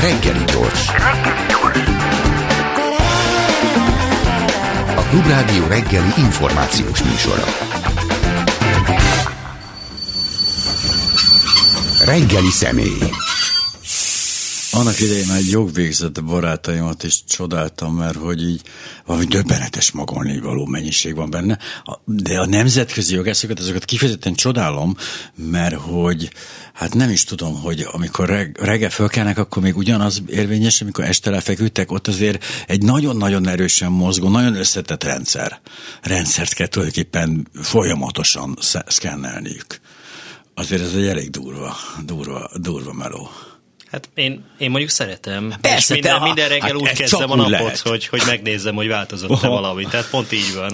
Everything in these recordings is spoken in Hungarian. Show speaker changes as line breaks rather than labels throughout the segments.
Reggeli gyors. A Klubrádió reggeli információs műsora. Reggeli személy.
Annak idején egy jogvégzett barátaimat is csodáltam, mert hogy így valami döbbenetes magolni való mennyiség van benne. De a nemzetközi jogászokat, azokat kifejezetten csodálom, mert hogy hát nem is tudom, hogy amikor reg, reggel fölkelnek, akkor még ugyanaz érvényes, amikor este lefeküdtek, ott azért egy nagyon-nagyon erősen mozgó, nagyon összetett rendszer. Rendszert kell tulajdonképpen folyamatosan szkennelniük. Azért ez egy elég durva, durva, durva meló.
Hát én, én mondjuk szeretem. Persze, és minden, te, minden reggel hát úgy kezdem a napot, hogy, hogy megnézzem, hogy változott-e valami. Tehát pont így van,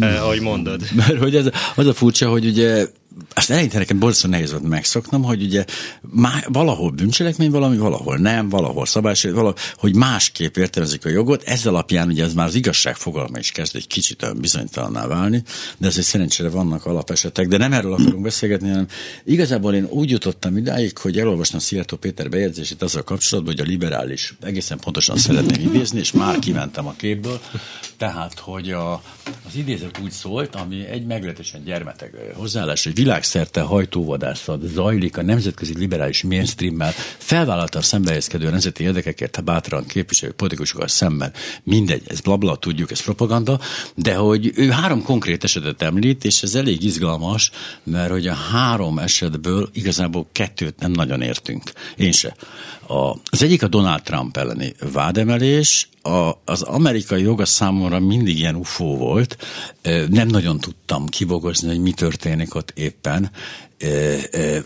eh, ahogy mondod.
Mert hogy az, az a furcsa, hogy ugye azt eleinte nekem borzasztóan nehéz volt megszoknom, hogy ugye má, valahol bűncselekmény valami, valahol nem, valahol szabálysértés, valahol, hogy másképp értelmezik a jogot. Ez alapján ugye ez már az igazság fogalma is kezd egy kicsit bizonytalanná válni, de azért szerencsére vannak alapesetek, de nem erről akarunk beszélgetni, hanem igazából én úgy jutottam idáig, hogy elolvastam Szijjártó Péter bejegyzését azzal kapcsolatban, hogy a liberális egészen pontosan szeretném idézni, és már kimentem a képből, tehát, hogy a, az idézet úgy szólt, ami egy meglehetősen gyermeteg hozzáállás, hogy világszerte hajtóvadászat zajlik a nemzetközi liberális mainstreammel, felvállalta a szembehézkedő nemzeti érdekekért bátran képviselő politikusokkal szemben. Mindegy, ez blabla, tudjuk, ez propaganda, de hogy ő három konkrét esetet említ, és ez elég izgalmas, mert hogy a három esetből igazából kettőt nem nagyon értünk. Én se. A, az egyik a Donald Trump elleni vádemelés, a, az amerikai joga számomra mindig ilyen ufó volt, nem nagyon tudtam kibogozni, hogy mi történik ott éppen,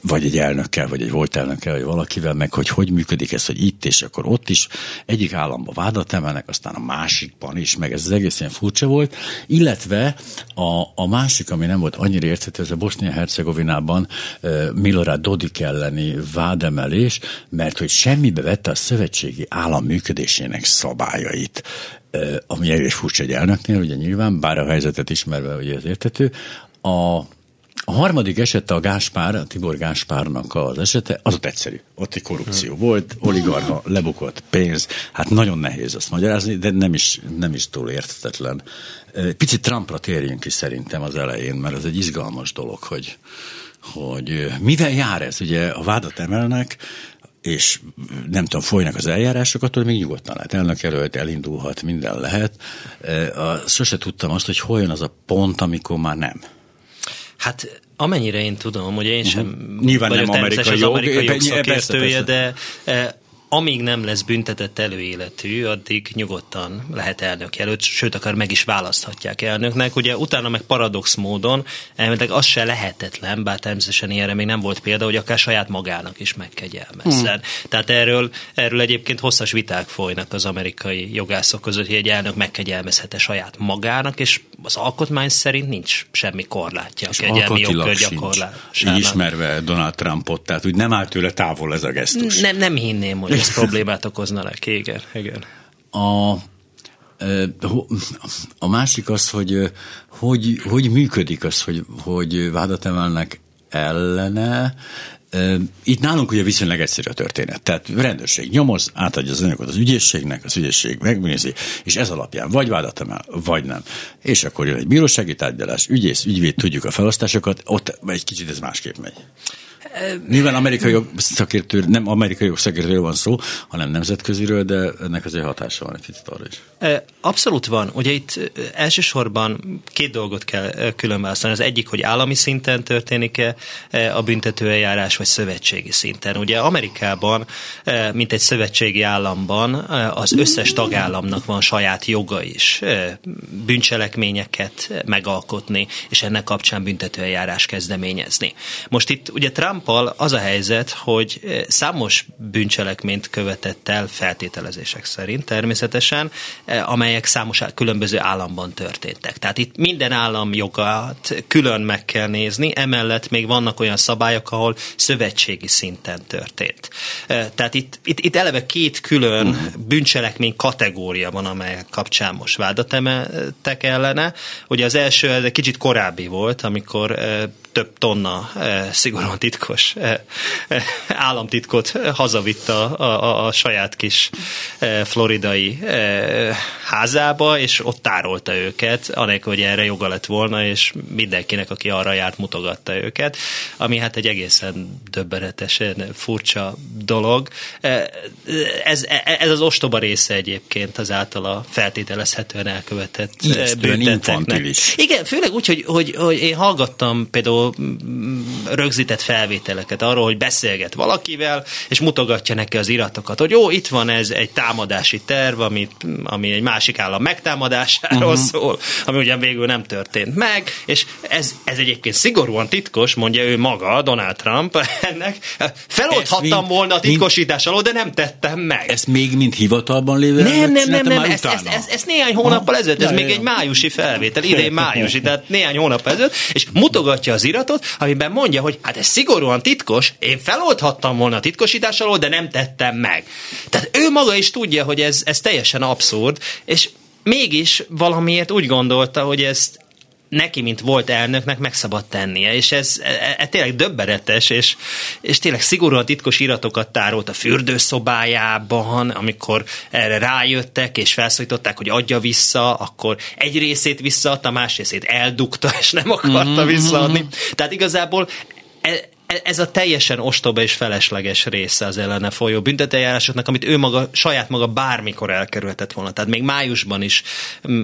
vagy egy elnökkel, vagy egy volt elnökkel, vagy valakivel, meg hogy hogy működik ez, hogy itt és akkor ott is. Egyik államba vádat emelnek, aztán a másikban is, meg ez az egész ilyen furcsa volt. Illetve a, a másik, ami nem volt annyira érthető, ez a Bosznia-Hercegovinában Milorad Dodik elleni vádemelés, mert hogy semmibe vette a szövetségi állam működésének szabályait ami egy furcsa egy elnöknél, ugye nyilván, bár a helyzetet ismerve, ugye ez értető. A a harmadik esete a Gáspár, a Tibor Gáspárnak az esete, az ott egyszerű. Ott egy korrupció volt, oligarha, lebukott pénz. Hát nagyon nehéz azt magyarázni, de nem is, nem is túl érthetetlen. Picit Trumpra térjünk is szerintem az elején, mert ez egy izgalmas dolog, hogy, hogy mivel jár ez? Ugye a vádat emelnek, és nem tudom, folynak az eljárások, attól még nyugodtan lehet elnökjelölt, elindulhat, minden lehet. Sose tudtam azt, hogy hol jön az a pont, amikor már nem.
Hát amennyire én tudom, hogy én sem
uh-huh. Nyilván vagyok nem amerikai
az amerikai jog, szakértője, de eh, amíg nem lesz büntetett előéletű, addig nyugodtan lehet elnök jelölt, sőt, akár meg is választhatják elnöknek. Ugye utána meg paradox módon, elméletileg az se lehetetlen, bár természetesen ilyenre még nem volt példa, hogy akár saját magának is megkegyelmezzen. Hmm. Tehát erről, erről egyébként hosszas viták folynak az amerikai jogászok között, hogy egy elnök megkegyelmezhet-e saját magának, és az alkotmány szerint nincs semmi korlátja
a kegyelmi jogkör gyakorlásának. Így ismerve Donald Trumpot, tehát úgy nem áll tőle távol ez a gesztus.
Nem, nem hinném, hogy ez problémát okozna neki, igen. igen.
A, a másik az, hogy hogy, hogy működik az, hogy, hogy vádat emelnek ellene, itt nálunk ugye viszonylag egyszerű a történet. Tehát rendőrség nyomoz, átadja az anyagot az ügyészségnek, az ügyészség megnézi, és ez alapján vagy vádat emel, vagy nem. És akkor jön egy bírósági tárgyalás, ügyész, ügyvéd, tudjuk a felosztásokat, ott egy kicsit ez másképp megy. Nyilván amerikai szakértő, nem amerikai szakértőről van szó, hanem nemzetköziről, de ennek azért hatása van egy picit arra is.
Abszolút van. Ugye itt elsősorban két dolgot kell különválasztani. Az egyik, hogy állami szinten történik-e a büntetőeljárás, vagy szövetségi szinten. Ugye Amerikában, mint egy szövetségi államban, az összes tagállamnak van saját joga is bűncselekményeket megalkotni, és ennek kapcsán büntetőeljárás kezdeményezni. Most itt ugye Trump Trumpal az a helyzet, hogy eh, számos bűncselekményt követett el feltételezések szerint természetesen, eh, amelyek számos különböző államban történtek. Tehát itt minden állam jogát külön meg kell nézni, emellett még vannak olyan szabályok, ahol szövetségi szinten történt. Eh, tehát itt, itt, itt eleve két külön uh-huh. bűncselekmény kategória van, amelyek kapcsán most vádat emeltek ellene. Ugye az első egy kicsit korábbi volt, amikor több tonna szigorúan titkos titkos államtitkot hazavitt a, a, a saját kis floridai házába, és ott tárolta őket, anélkül, hogy erre joga lett volna, és mindenkinek, aki arra járt, mutogatta őket, ami hát egy egészen döbbenetesen furcsa dolog. Ez, ez az ostoba része egyébként az általa feltételezhetően elkövetett bünteteknek. Igen, főleg úgy, hogy, hogy, hogy én hallgattam például rögzített felvételeket arról, hogy beszélget valakivel, és mutogatja neki az iratokat, hogy jó, itt van ez egy támadási terv, amit, ami egy másik állam megtámadásáról uh-huh. szól, ami ugyan végül nem történt meg, és ez, ez egyébként szigorúan titkos, mondja ő maga, Donald Trump ennek. Feloldhattam volna a titkosítás alól, de nem tettem meg.
Ez még mind hivatalban lévő?
Nem, nem, nem, nem, ez, ez, ez, ez néhány hónappal ezelőtt, ez még egy májusi felvétel, idén májusi, tehát néhány hónap ezelőtt, és mutogatja az iratot, amiben mondja, hogy hát ez szigorúan titkos, én feloldhattam volna a titkosítás alól, de nem tettem meg. Tehát ő maga is tudja, hogy ez, ez teljesen abszurd, és mégis valamiért úgy gondolta, hogy ezt neki, mint volt elnöknek meg szabad tennie, és ez, ez, ez tényleg döbbenetes, és, és tényleg szigorúan titkos iratokat tárolt a fürdőszobájában, amikor erre rájöttek, és felszólították, hogy adja vissza, akkor egy részét visszaadta, más részét eldugta, és nem akarta mm-hmm. visszaadni. Tehát igazából e, E, ez a teljesen ostoba és felesleges része az ellene folyó büntetőjárásoknak, amit ő maga, saját maga bármikor elkerülhetett volna. Tehát még májusban is,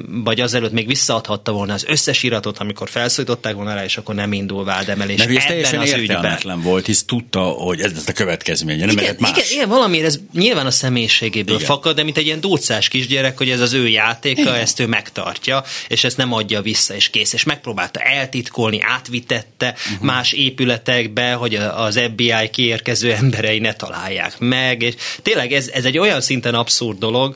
vagy azelőtt még visszaadhatta volna az összes iratot, amikor felszólították volna rá, és akkor nem indul vádemelés.
Mert ez teljesen az értelmetlen volt, hisz tudta, hogy ez, ez a következménye, nem igen, más.
Igen, igen, valamiért ez nyilván a személyiségéből igen. fakad, de mint egy ilyen dúcás kisgyerek, hogy ez az ő játéka, igen. ezt ő megtartja, és ezt nem adja vissza, és kész. És megpróbálta eltitkolni, átvitette uh-huh. más épületekbe, hogy az FBI kiérkező emberei ne találják meg, és tényleg ez, ez egy olyan szinten abszurd dolog,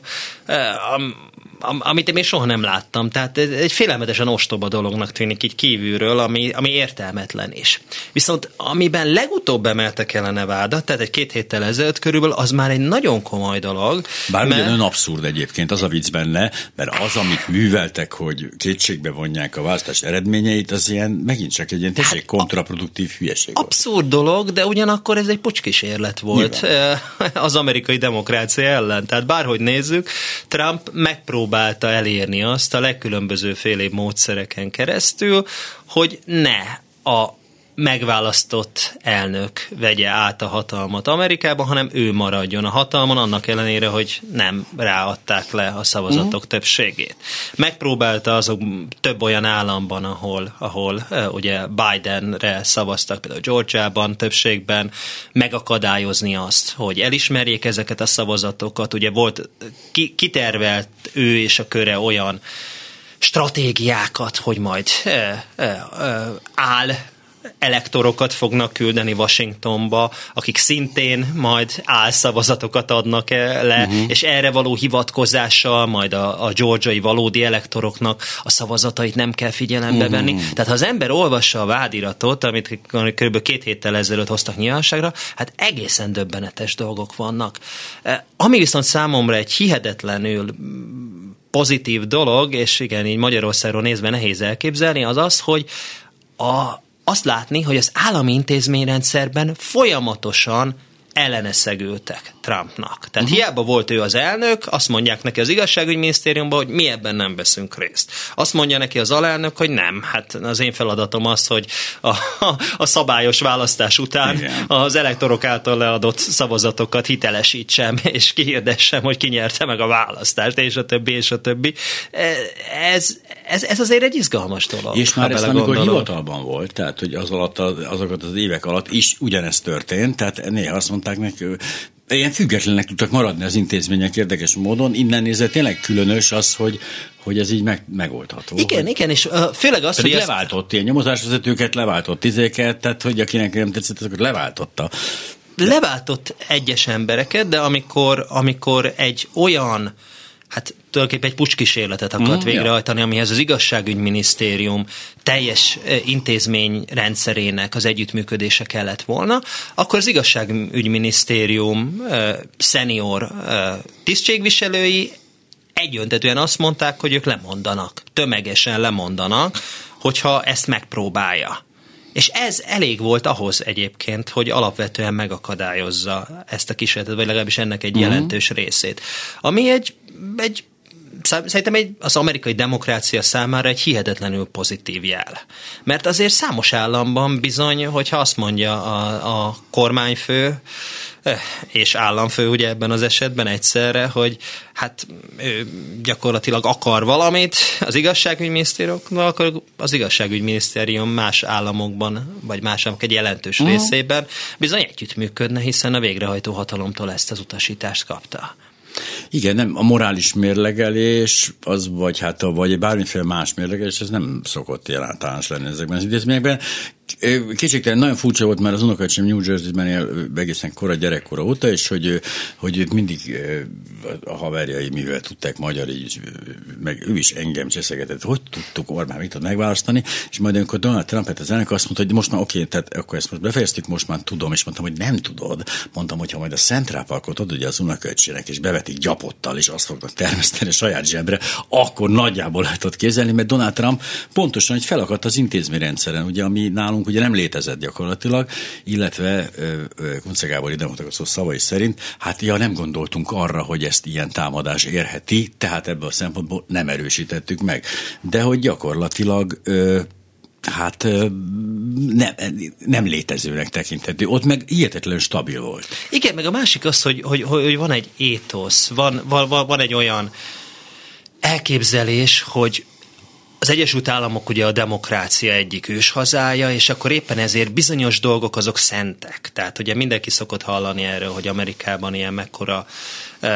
amit én még soha nem láttam. Tehát egy félelmetesen ostoba dolognak tűnik így kívülről, ami, ami értelmetlen is. Viszont amiben legutóbb emeltek ellene vádat, tehát egy két héttel ezelőtt körülbelül, az már egy nagyon komoly dolog.
Bár mert... ugyan abszurd egyébként az a vicc benne, mert az, amit műveltek, hogy kétségbe vonják a választás eredményeit, az ilyen megint csak egy ilyen hát kontraproduktív hülyeség
Abszurd volt. dolog, de ugyanakkor ez egy pucskísérlet volt Nyilván. az amerikai demokrácia ellen. Tehát bárhogy nézzük, Trump megpróbál próbálta elérni azt a legkülönböző félébb módszereken keresztül, hogy ne a megválasztott elnök vegye át a hatalmat Amerikában, hanem ő maradjon a hatalmon, annak ellenére, hogy nem ráadták le a szavazatok uh-huh. többségét. Megpróbálta azok több olyan államban, ahol, ahol uh, ugye Bidenre szavaztak, például Georgiában többségben, megakadályozni azt, hogy elismerjék ezeket a szavazatokat. Ugye volt, ki, kitervelt ő és a köre olyan stratégiákat, hogy majd uh, uh, áll elektorokat fognak küldeni Washingtonba, akik szintén majd álszavazatokat adnak le, uh-huh. és erre való hivatkozással majd a, a georgiai valódi elektoroknak a szavazatait nem kell figyelembe uh-huh. venni. Tehát ha az ember olvassa a vádiratot, amit kb. két héttel ezelőtt hoztak nyilvánosságra, hát egészen döbbenetes dolgok vannak. E, ami viszont számomra egy hihetetlenül pozitív dolog, és igen, így Magyarországról nézve nehéz elképzelni, az az, hogy a, azt látni, hogy az állami intézményrendszerben folyamatosan ellene szegültek Trumpnak. Tehát uh-huh. hiába volt ő az elnök, azt mondják neki az igazságügyminisztériumban, hogy mi ebben nem veszünk részt. Azt mondja neki az alelnök, hogy nem. Hát az én feladatom az, hogy a, a, szabályos választás után Igen. az elektorok által leadott szavazatokat hitelesítsem, és kihirdessem, hogy ki nyerte meg a választást, és a többi, és a többi. E, ez, ez, ez azért egy izgalmas dolog.
És már ezt amikor hivatalban volt, tehát hogy az alatt, azokat az évek alatt is ugyanezt történt, tehát néha azt mondták neki, ilyen függetlenek tudtak maradni az intézmények érdekes módon. Innen nézve tényleg különös az, hogy, hogy ez így meg, megoldható.
Igen, hogy, igen, és uh, főleg az,
hogy... leváltott ezt... ilyen nyomozásvezetőket, leváltott tizéket, tehát hogy akinek nem tetszett, azokat leváltotta.
Leváltott egyes embereket, de amikor, amikor egy olyan hát tulajdonképpen egy pucskísérletet akart mm, végrehajtani, ja. amihez az igazságügyminisztérium teljes intézmény rendszerének az együttműködése kellett volna, akkor az igazságügyminisztérium szenior tisztségviselői egyöntetően azt mondták, hogy ők lemondanak, tömegesen lemondanak, hogyha ezt megpróbálja. És ez elég volt ahhoz egyébként, hogy alapvetően megakadályozza ezt a kísérletet, vagy legalábbis ennek egy uh-huh. jelentős részét. Ami egy, egy szerintem egy, az amerikai demokrácia számára egy hihetetlenül pozitív jel. Mert azért számos államban bizony, hogyha azt mondja a, a kormányfő, eh, és államfő ugye ebben az esetben egyszerre, hogy hát ő gyakorlatilag akar valamit az igazságügyminisztériumban, akkor az igazságügyminisztérium más államokban, vagy más államok egy jelentős uh-huh. részében bizony együttműködne, hiszen a végrehajtó hatalomtól ezt az utasítást kapta.
Igen, nem, a morális mérlegelés, az vagy hát a, vagy bármiféle más mérlegelés, ez nem szokott jelentős lenni ezekben az intézményekben. Kicsit nagyon furcsa volt, mert az unokacsém New Jersey-ben él egészen kora gyerekkora óta, és hogy, hogy mindig a haverjai, mivel tudták magyar, így, meg ő is engem cseszegetett, hogy tudtuk Orbán mit megválasztani, és majd amikor Donald Trump az elnök azt mondta, hogy most már oké, tehát akkor ezt most befejeztük, most már tudom, és mondtam, hogy nem tudod. Mondtam, hogy ha majd a Central Parkot adod ugye az unokaöcsének, és bevetik gyapottal, és azt fognak termeszteni a saját zsebre, akkor nagyjából lehet képzelni, mert Donald Trump pontosan, hogy felakadt az intézményrendszeren, ugye, ami nálunk nálunk ugye nem létezett gyakorlatilag, illetve Kunce Gábor szó szavai szerint, hát ja, nem gondoltunk arra, hogy ezt ilyen támadás érheti, tehát ebből a szempontból nem erősítettük meg. De hogy gyakorlatilag hát nem, nem létezőnek tekinthető. Ott meg hihetetlenül stabil volt.
Igen, meg a másik az, hogy, hogy, hogy van egy étosz, van, van, van egy olyan elképzelés, hogy az Egyesült Államok ugye a demokrácia egyik őshazája, és akkor éppen ezért bizonyos dolgok azok szentek. Tehát ugye mindenki szokott hallani erről, hogy Amerikában ilyen mekkora uh,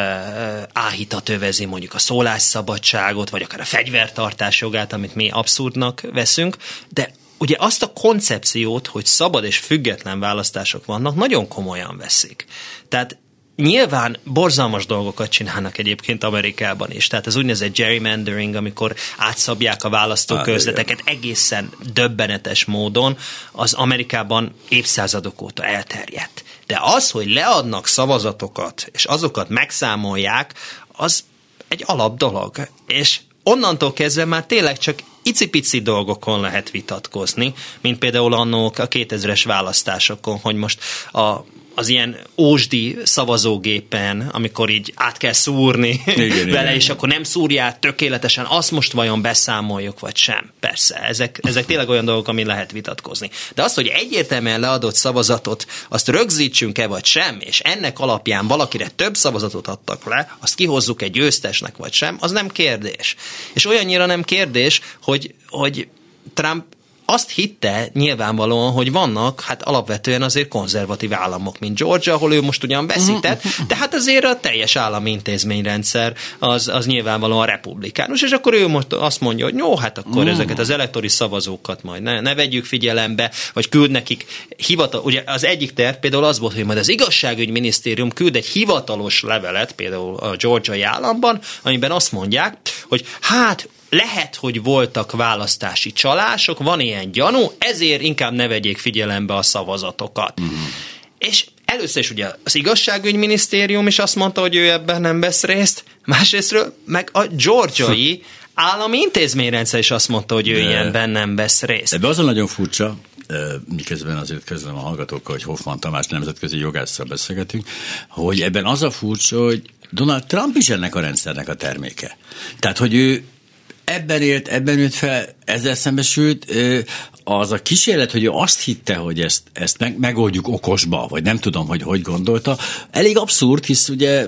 áhítat övezi mondjuk a szólásszabadságot, vagy akár a fegyvertartás jogát, amit mi abszurdnak veszünk, de ugye azt a koncepciót, hogy szabad és független választások vannak, nagyon komolyan veszik. Tehát Nyilván borzalmas dolgokat csinálnak egyébként Amerikában is. Tehát az úgynevezett gerrymandering, amikor átszabják a választókörzeteket egészen döbbenetes módon, az Amerikában évszázadok óta elterjedt. De az, hogy leadnak szavazatokat, és azokat megszámolják, az egy alap dolog. És onnantól kezdve már tényleg csak icipici dolgokon lehet vitatkozni, mint például annók a 2000-es választásokon, hogy most a az ilyen ósdi szavazógépen, amikor így át kell szúrni igen, vele, igen. és akkor nem szúrják tökéletesen, azt most vajon beszámoljuk, vagy sem. Persze, ezek, ezek tényleg olyan dolgok, amin lehet vitatkozni. De azt, hogy egyértelműen leadott szavazatot, azt rögzítsünk-e, vagy sem, és ennek alapján valakire több szavazatot adtak le, azt kihozzuk egy győztesnek, vagy sem, az nem kérdés. És olyannyira nem kérdés, hogy, hogy Trump azt hitte nyilvánvalóan, hogy vannak hát alapvetően azért konzervatív államok, mint Georgia, ahol ő most ugyan veszített, de hát azért a teljes állami intézményrendszer az, az nyilvánvalóan republikánus, és akkor ő most azt mondja, hogy jó, hát akkor mm. ezeket az elektori szavazókat majd ne, ne vegyük figyelembe, vagy küld nekik hivatal, ugye az egyik terv például az volt, hogy majd az igazságügyminisztérium küld egy hivatalos levelet, például a Georgiai államban, amiben azt mondják, hogy hát lehet, hogy voltak választási csalások, van ilyen gyanú, ezért inkább ne vegyék figyelembe a szavazatokat. Mm. És először is ugye az igazságügyminisztérium is azt mondta, hogy ő ebben nem vesz részt, másrésztről meg a georgiai állami intézményrendszer is azt mondta, hogy ő De... ilyenben nem vesz részt.
Ebben az a nagyon furcsa, miközben azért kezdem a hallgatókkal, hogy Hoffman Tamás nemzetközi jogásszal beszélgetünk, hogy ebben az a furcsa, hogy Donald Trump is ennek a rendszernek a terméke. Tehát, hogy ő ebben élt, ebben ült fel, ezzel szembesült, az a kísérlet, hogy ő azt hitte, hogy ezt, ezt meg, megoldjuk okosba, vagy nem tudom, hogy hogy gondolta, elég abszurd, hisz ugye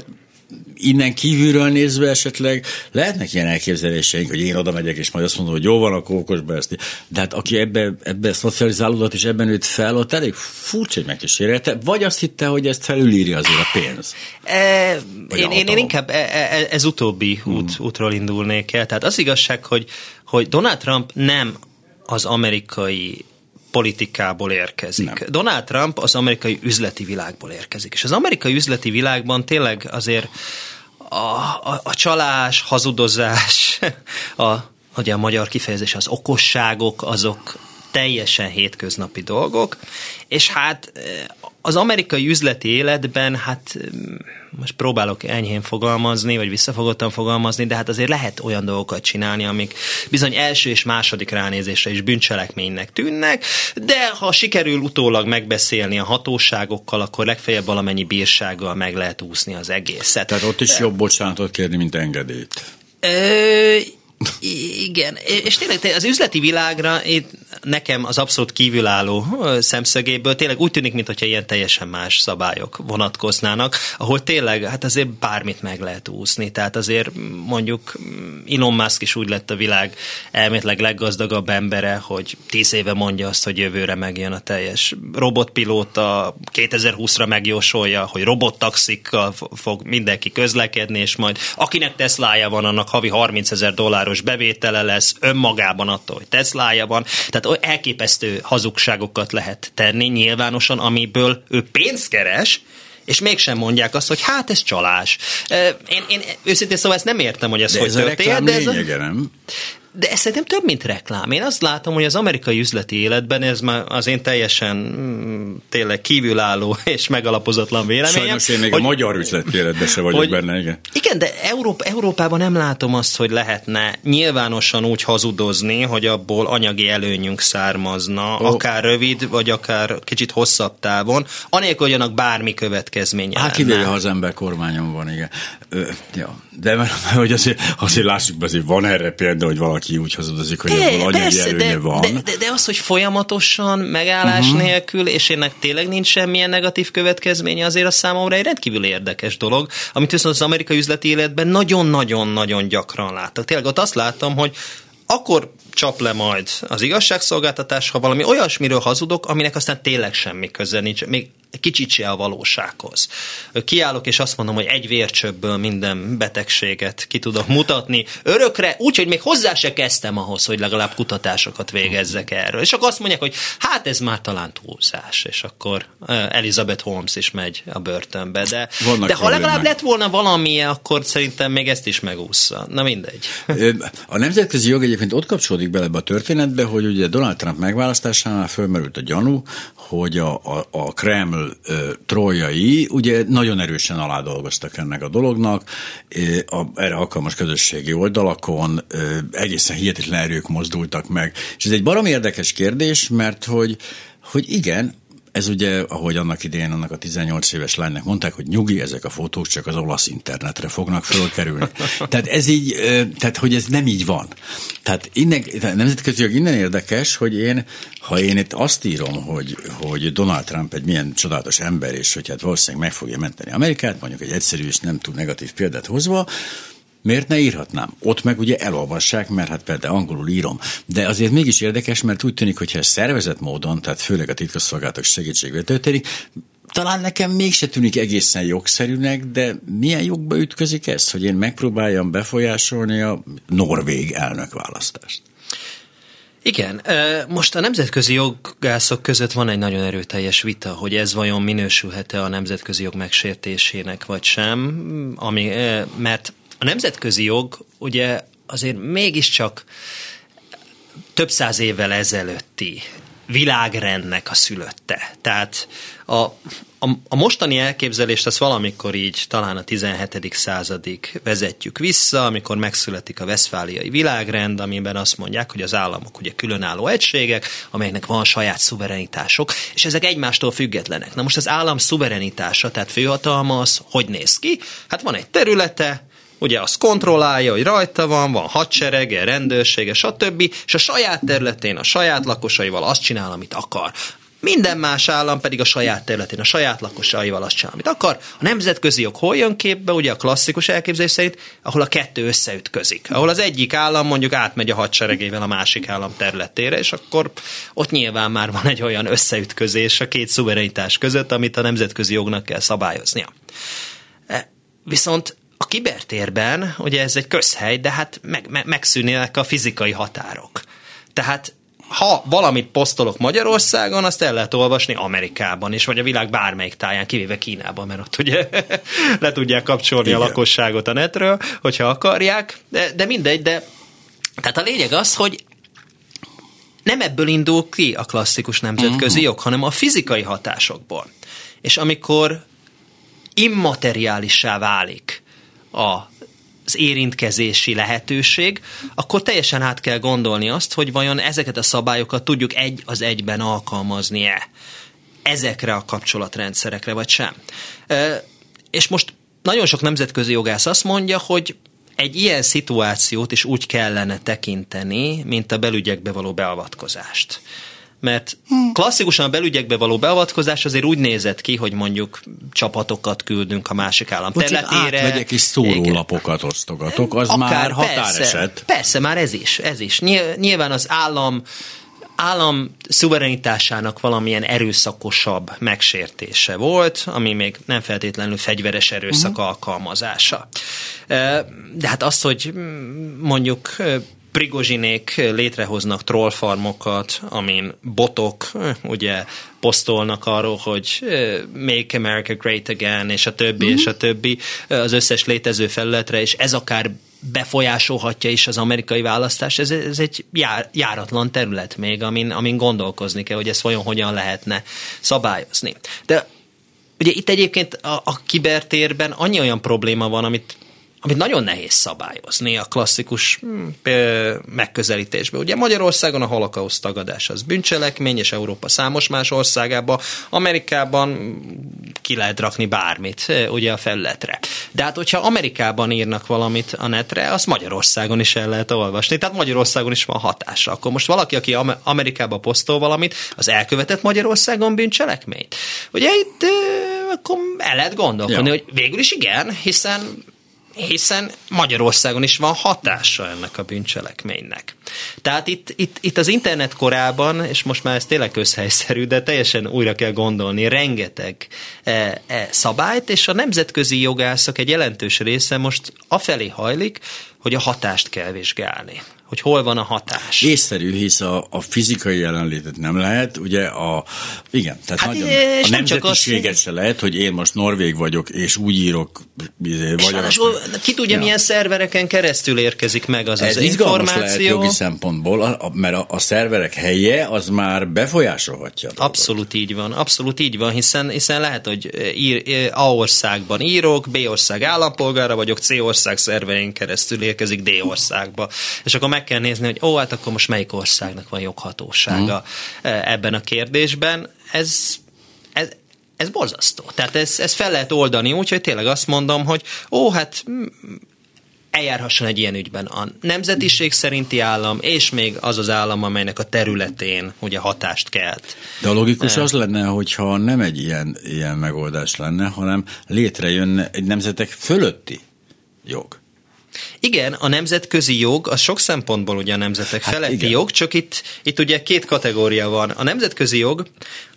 innen kívülről nézve esetleg lehetnek ilyen elképzeléseink, hogy én oda megyek, és majd azt mondom, hogy jó van, akkor okosba ezt. De hát aki ebbe, ebbe szocializálódott, és ebben őt fel, ott elég furcsa, hogy megkísérelte, vagy azt hitte, hogy ezt felülírja azért a pénz.
E, én, én, én, inkább e, e, ez utóbbi hmm. út, útról indulnék el. Tehát az igazság, hogy, hogy Donald Trump nem az amerikai politikából érkezik. Nem. Donald Trump az amerikai üzleti világból érkezik. És az amerikai üzleti világban tényleg azért a, a, a csalás, hazudozás, a, ugye a magyar kifejezés az okosságok, azok teljesen hétköznapi dolgok, és hát az amerikai üzleti életben, hát most próbálok enyhén fogalmazni, vagy visszafogottan fogalmazni, de hát azért lehet olyan dolgokat csinálni, amik bizony első és második ránézésre is bűncselekménynek tűnnek, de ha sikerül utólag megbeszélni a hatóságokkal, akkor legfeljebb valamennyi bírsággal meg lehet úszni az egészet.
Tehát ott is jobb bocsánatot kérni, mint engedélyt.
Ö, igen, és tényleg az üzleti világra itt nekem az abszolút kívülálló szemszögéből tényleg úgy tűnik, mintha ilyen teljesen más szabályok vonatkoznának, ahol tényleg hát azért bármit meg lehet úszni. Tehát azért mondjuk Elon Musk is úgy lett a világ elméletileg leggazdagabb embere, hogy tíz éve mondja azt, hogy jövőre megjön a teljes robotpilóta, 2020-ra megjósolja, hogy robottaxikkal fog mindenki közlekedni, és majd akinek Teslája van, annak havi 30 ezer dolláros bevétele lesz önmagában attól, hogy Teslája van. Tehát elképesztő hazugságokat lehet tenni nyilvánosan, amiből ő pénzt keres, és mégsem mondják azt, hogy hát ez csalás. Én, én őszintén szóval ezt nem értem, hogy ez
de
hogy
ez
történt.
De ez a... nem?
De ez szerintem több, mint reklám. Én azt látom, hogy az amerikai üzleti életben ez már az én teljesen mm, tényleg kívülálló és megalapozatlan véleményem.
Sajnos én még hogy, a magyar üzleti életben se vagyok hogy, benne, igen.
Igen, de Európa, Európában nem látom azt, hogy lehetne nyilvánosan úgy hazudozni, hogy abból anyagi előnyünk származna, oh. akár rövid, vagy akár kicsit hosszabb távon, anélkül, hogy annak bármi következménye
Hát kivéve, ha az ember kormányon van, igen. Ö, ja. De mert, hogy azért, azért lássuk be, azért van erre példa, hogy valaki úgy hazudozik, hogy abból anyagi persze, előnye
de,
van.
De, de, de az, hogy folyamatosan, megállás uh-huh. nélkül, és ennek tényleg nincs semmilyen negatív következménye, azért a számomra egy rendkívül érdekes dolog, amit viszont az amerikai üzleti életben nagyon-nagyon-nagyon gyakran láttak. Tényleg ott azt láttam, hogy akkor csap le majd az igazságszolgáltatás, ha valami olyasmiről hazudok, aminek aztán tényleg semmi köze nincs. Még kicsit se a valósághoz. Kiállok, és azt mondom, hogy egy vércsöbből minden betegséget ki tudok mutatni örökre, úgyhogy még hozzá se kezdtem ahhoz, hogy legalább kutatásokat végezzek erről. És akkor azt mondják, hogy hát ez már talán túlzás, és akkor Elizabeth Holmes is megy a börtönbe. De, de ha legalább lett volna valami, akkor szerintem még ezt is megúszza. Na mindegy.
A nemzetközi jog egyébként ott kapcsolódik bele a történetbe, hogy ugye Donald Trump megválasztásánál fölmerült a gyanú, hogy a, a, a Kreml ö, trolljai ugye nagyon erősen aládolgoztak ennek a dolognak, a, erre alkalmas közösségi oldalakon ö, egészen hihetetlen erők mozdultak meg. És ez egy barom érdekes kérdés, mert hogy, hogy igen, ez ugye, ahogy annak idején annak a 18 éves lánynak mondták, hogy nyugi, ezek a fotók csak az olasz internetre fognak fölkerülni. tehát ez így, tehát hogy ez nem így van. Tehát innen, nemzetközi jog innen érdekes, hogy én, ha én itt azt írom, hogy, hogy Donald Trump egy milyen csodálatos ember, és hogy hát valószínűleg meg fogja menteni Amerikát, mondjuk egy egyszerű és nem túl negatív példát hozva, Miért ne írhatnám? Ott meg ugye elolvassák, mert hát például angolul írom. De azért mégis érdekes, mert úgy tűnik, hogy ez szervezett módon, tehát főleg a titkosszolgálatok segítségével történik, talán nekem mégse tűnik egészen jogszerűnek, de milyen jogba ütközik ez, hogy én megpróbáljam befolyásolni a norvég elnökválasztást?
Igen, most a nemzetközi jogászok között van egy nagyon erőteljes vita, hogy ez vajon minősülhet-e a nemzetközi jog megsértésének, vagy sem, ami, mert a nemzetközi jog ugye azért mégiscsak több száz évvel ezelőtti világrendnek a szülötte. Tehát a, a, a mostani elképzelést az valamikor így talán a 17. századig vezetjük vissza, amikor megszületik a veszfáliai világrend, amiben azt mondják, hogy az államok ugye különálló egységek, amelyeknek van saját szuverenitások, és ezek egymástól függetlenek. Na most az állam szuverenitása, tehát főhatalma az hogy néz ki? Hát van egy területe, ugye azt kontrollálja, hogy rajta van, van hadserege, rendőrsége, stb., és a saját területén, a saját lakosaival azt csinál, amit akar. Minden más állam pedig a saját területén, a saját lakosaival azt csinál, amit akar. A nemzetközi jog hol jön képbe, ugye a klasszikus elképzelés szerint, ahol a kettő összeütközik. Ahol az egyik állam mondjuk átmegy a hadseregével a másik állam területére, és akkor ott nyilván már van egy olyan összeütközés a két szuverenitás között, amit a nemzetközi jognak kell szabályoznia. E, viszont a kibertérben, ugye ez egy közhely, de hát meg, meg, megszűnnek a fizikai határok. Tehát ha valamit posztolok Magyarországon, azt el lehet olvasni Amerikában is, vagy a világ bármelyik táján, kivéve Kínában, mert ott ugye le tudják kapcsolni Igen. a lakosságot a netről, hogyha akarják, de, de mindegy, de tehát a lényeg az, hogy nem ebből indul ki a klasszikus nemzetközi uh-huh. jog, hanem a fizikai hatásokból. És amikor immateriálissá válik a az érintkezési lehetőség, akkor teljesen át kell gondolni azt, hogy vajon ezeket a szabályokat tudjuk egy az egyben alkalmazni-e ezekre a kapcsolatrendszerekre, vagy sem. És most nagyon sok nemzetközi jogász azt mondja, hogy egy ilyen szituációt is úgy kellene tekinteni, mint a belügyekbe való beavatkozást. Mert klasszikusan a belügyekbe való beavatkozás azért úgy nézett ki, hogy mondjuk csapatokat küldünk a másik állam
hogy
területére.
Megyek és szórólapokat osztogatok, az Akár, már határeset.
Persze, persze, már ez is, ez is. Nyilván az állam állam szuverenitásának valamilyen erőszakosabb megsértése volt, ami még nem feltétlenül fegyveres erőszak uh-huh. alkalmazása. De hát az, hogy mondjuk Prigozsinék létrehoznak trollfarmokat, amin botok ugye posztolnak arról, hogy Make America Great Again, és a többi, mm-hmm. és a többi az összes létező felületre, és ez akár befolyásolhatja is az amerikai választás, ez, ez egy jár, járatlan terület még, amin, amin gondolkozni kell, hogy ezt vajon hogyan lehetne szabályozni. De ugye itt egyébként a, a kibertérben annyi olyan probléma van, amit amit nagyon nehéz szabályozni a klasszikus hmm, megközelítésben. Ugye Magyarországon a holokauszt tagadás az bűncselekmény, és Európa számos más országában, Amerikában ki lehet rakni bármit ugye a felületre. De hát, hogyha Amerikában írnak valamit a netre, azt Magyarországon is el lehet olvasni. Tehát Magyarországon is van hatása. Akkor most valaki, aki Amerikába posztol valamit, az elkövetett Magyarországon bűncselekményt. Ugye itt akkor el lehet gondolkodni, ja. hogy végül is igen, hiszen hiszen Magyarországon is van hatása ennek a bűncselekménynek. Tehát itt, itt, itt az internet korában, és most már ez tényleg közhelyszerű, de teljesen újra kell gondolni, rengeteg e, e, szabályt, és a nemzetközi jogászok egy jelentős része most afelé hajlik, hogy a hatást kell vizsgálni hogy hol van a hatás.
Észszerű, hisz a, a fizikai jelenlétet nem lehet, ugye a, igen, tehát hát, nagyon, a nemzetiséget se lehet, hogy én most norvég vagyok, és úgy írok, izé,
vagy az, ki tudja, ja. milyen szervereken keresztül érkezik meg az Ez az információ. lehet
jogi szempontból, a, mert a, a szerverek helye az már befolyásolhatja.
A abszolút így van, abszolút így van, hiszen, hiszen lehet, hogy ír, A országban írok, B ország állampolgára vagyok, C ország szerverén keresztül érkezik D országba. És akkor meg meg kell nézni, hogy ó, hát akkor most melyik országnak van joghatósága mm. ebben a kérdésben. Ez, ez, ez borzasztó. Tehát ez, ez fel lehet oldani úgy, hogy tényleg azt mondom, hogy ó, hát eljárhasson egy ilyen ügyben a nemzetiség szerinti állam, és még az az állam, amelynek a területén ugye hatást kelt.
De a logikus az lenne, hogyha nem egy ilyen, ilyen megoldás lenne, hanem létrejönne egy nemzetek fölötti jog.
Igen, a nemzetközi jog az sok szempontból ugye a nemzetek hát feletti igen. jog, csak itt, itt ugye két kategória van. A nemzetközi jog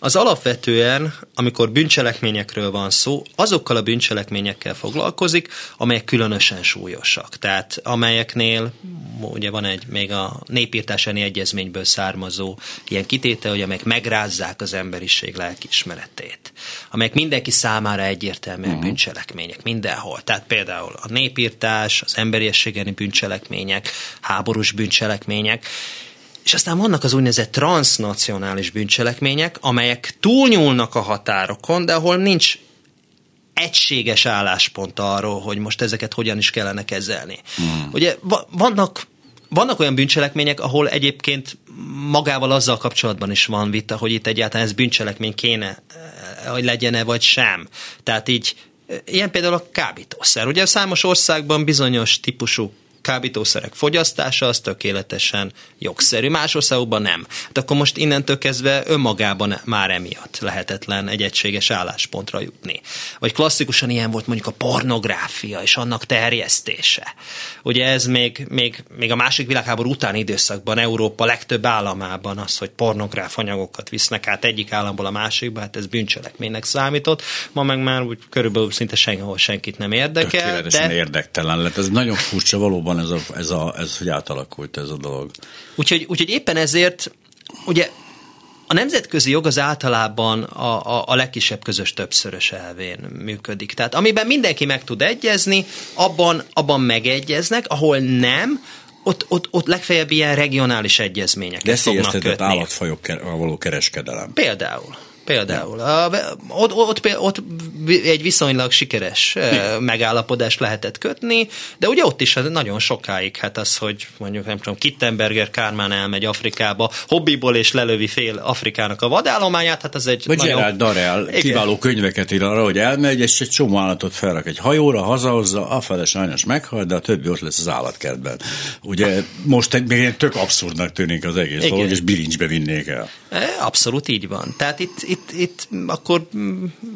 az alapvetően, amikor bűncselekményekről van szó, azokkal a bűncselekményekkel foglalkozik, amelyek különösen súlyosak. Tehát amelyeknél ugye van egy még a népírtásáni egyezményből származó ilyen kitétel, hogy amelyek megrázzák az emberiség lelkiismeretét. Amelyek mindenki számára egyértelműen uh-huh. bűncselekmények mindenhol. Tehát például a népírtás, az emberiességeni bűncselekmények, háborús bűncselekmények, és aztán vannak az úgynevezett transnacionális bűncselekmények, amelyek túlnyúlnak a határokon, de ahol nincs egységes álláspont arról, hogy most ezeket hogyan is kellene kezelni. Hmm. Ugye vannak vannak olyan bűncselekmények, ahol egyébként magával azzal kapcsolatban is van vita, hogy itt egyáltalán ez bűncselekmény kéne, eh, hogy legyen-e vagy sem. Tehát így Ilyen például a kábítószer. Ugye számos országban bizonyos típusú kábítószerek fogyasztása az tökéletesen jogszerű, más országokban nem. De akkor most innentől kezdve önmagában már emiatt lehetetlen egy egységes álláspontra jutni. Vagy klasszikusan ilyen volt mondjuk a pornográfia és annak terjesztése. Ugye ez még, még, még a másik világháború utáni időszakban Európa legtöbb államában az, hogy pornográf anyagokat visznek át egyik államból a másikba, hát ez bűncselekménynek számított. Ma meg már úgy körülbelül szinte senhol senkit nem érdekel.
Tökéletesen de... érdektelen lett. Ez nagyon furcsa valóban van ez, a, ez, a, ez hogy átalakult ez a dolog.
Úgyhogy, úgyhogy éppen ezért, ugye a nemzetközi jog az általában a, a, a legkisebb közös többszörös elvén működik. Tehát amiben mindenki meg tud egyezni, abban, abban megegyeznek, ahol nem, ott, ott, ott legfeljebb ilyen regionális egyezményeket fognak kötni.
állatfajok való kereskedelem.
Például. Például. A, ott, ott, ott egy viszonylag sikeres megállapodást lehetett kötni, de ugye ott is nagyon sokáig, hát az, hogy mondjuk nem tudom, Kittenberger Kármán elmegy Afrikába, hobbiból és lelövi fél Afrikának a vadállományát, hát az egy
Vagy nagyon... Gerard Darrell Igen. kiváló könyveket ír arra, hogy elmegy, és egy csomó állatot felrak egy hajóra, hazahozza, a fele sajnos meghal, de a többi ott lesz az állatkertben. Ugye most még tök abszurdnak tűnik az egész dolog, és bilincsbe vinnék el.
Abszolút így van. Tehát itt, itt, itt akkor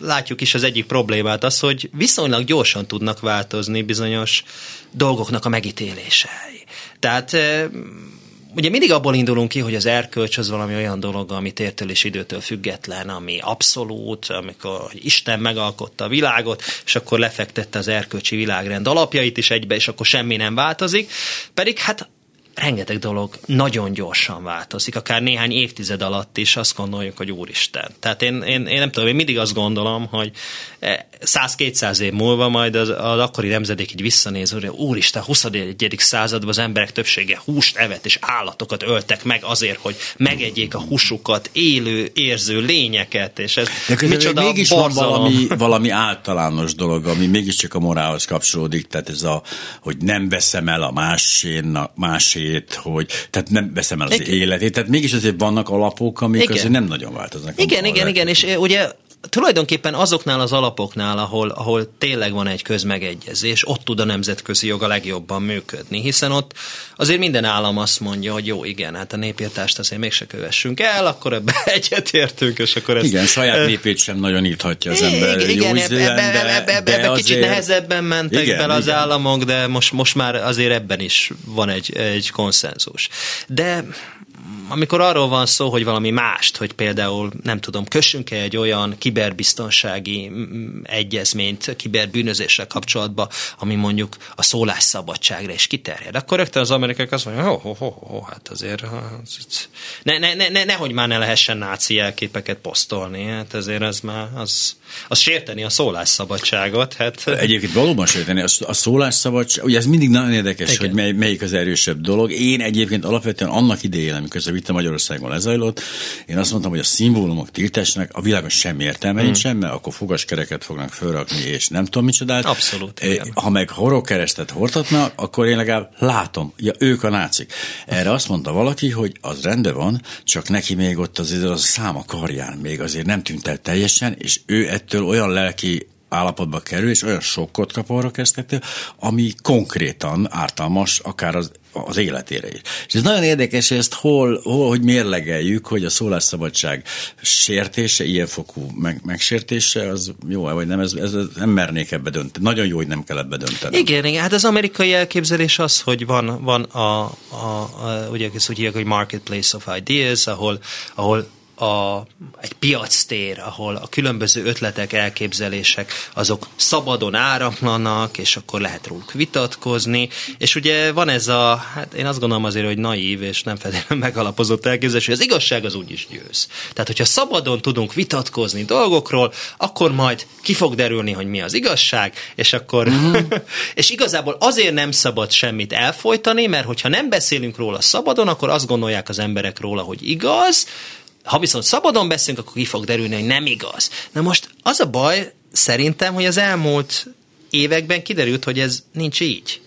látjuk is az egyik problémát, az, hogy viszonylag gyorsan tudnak változni bizonyos dolgoknak a megítélései. Tehát ugye mindig abból indulunk ki, hogy az erkölcs az valami olyan dolog, ami tértől és időtől független, ami abszolút, amikor Isten megalkotta a világot, és akkor lefektette az erkölcsi világrend alapjait is egybe, és akkor semmi nem változik. Pedig hát rengeteg dolog nagyon gyorsan változik, akár néhány évtized alatt is azt gondoljuk, hogy úristen. Tehát én, én, én nem tudom, én mindig azt gondolom, hogy 100-200 év múlva majd az, az akkori nemzedék így visszanéz, hogy úristen, 21. században az emberek többsége húst evett és állatokat öltek meg azért, hogy megegyék a húsukat, élő, érző lényeket, és ez
De micsoda mégis borzalom. van valami, valami általános dolog, ami mégiscsak a morálhoz kapcsolódik, tehát ez a, hogy nem veszem el a másén, másét, hogy tehát nem veszem el az igen. életét, tehát mégis azért vannak alapok, amik igen. azért nem nagyon változnak.
Igen, igen, igen, és ugye tulajdonképpen azoknál az alapoknál, ahol, ahol tényleg van egy közmegegyezés, ott tud a nemzetközi jog a legjobban működni, hiszen ott azért minden állam azt mondja, hogy jó, igen, hát a népírtást azért mégse kövessünk el, akkor ebbe egyetértünk, és akkor ez...
Igen, saját népét sem nagyon írhatja az ember.
Igen, ebbe, ebbe, ebbe, ebbe, ebbe kicsit nehezebben mentek igen, bele az igen. államok, de most, most már azért ebben is van egy, egy konszenzus. De amikor arról van szó, hogy valami mást, hogy például, nem tudom, kössünk-e egy olyan kiberbiztonsági egyezményt kiberbűnözéssel kapcsolatban, ami mondjuk a szólásszabadságra is kiterjed, akkor rögtön az amerikák azt mondják, ho, ho, ho, ho hát azért ne, ne, ne, ne, nehogy már ne lehessen náci jelképeket posztolni, hát ezért ez már az, az sérteni a szólásszabadságot. Hát.
Egyébként valóban sérteni a, a szólásszabadság, ugye ez mindig nagyon érdekes, Igen. hogy mely, melyik az erősebb dolog. Én egyébként alapvetően annak idején, amikor ez a vita Magyarországon lezajlott, én azt mondtam, hogy a szimbólumok tiltásnak a világon semmi értelme hmm. nincsen, mert akkor fogaskereket fognak felrakni, és nem tudom micsodát.
Abszolút.
Igen. Ha meg horogkeresztet hordhatnak, akkor én legalább látom, ja, ők a nácik. Erre azt mondta valaki, hogy az rendben van, csak neki még ott azért az a szám a karján még azért nem tűnt el teljesen, és ő ettől olyan lelki állapotba kerül, és olyan sokkot kap arra kezdetől, ami konkrétan ártalmas, akár az az életére is. És ez nagyon érdekes, hogy ezt hol, hol hogy mérlegeljük, hogy a szólásszabadság sértése, ilyen fokú meg, megsértése, az jó vagy nem, ez, ez, nem mernék ebbe dönteni. Nagyon jó, hogy nem kell ebbe dönteni.
Igen, igen, hát az amerikai elképzelés az, hogy van, van a, a, a ugye ezt úgy hívják, hogy marketplace of ideas, ahol, ahol a, egy piactér, ahol a különböző ötletek, elképzelések, azok szabadon áramlanak, és akkor lehet róluk vitatkozni, és ugye van ez a, hát én azt gondolom azért, hogy naív, és nem feltétlenül megalapozott elképzelés, hogy az igazság az úgyis győz. Tehát, hogyha szabadon tudunk vitatkozni dolgokról, akkor majd ki fog derülni, hogy mi az igazság, és akkor, uh-huh. és igazából azért nem szabad semmit elfolytani, mert hogyha nem beszélünk róla szabadon, akkor azt gondolják az emberek róla, hogy igaz, ha viszont szabadon beszélünk, akkor ki fog derülni, hogy nem igaz. Na most az a baj szerintem, hogy az elmúlt években kiderült, hogy ez nincs így.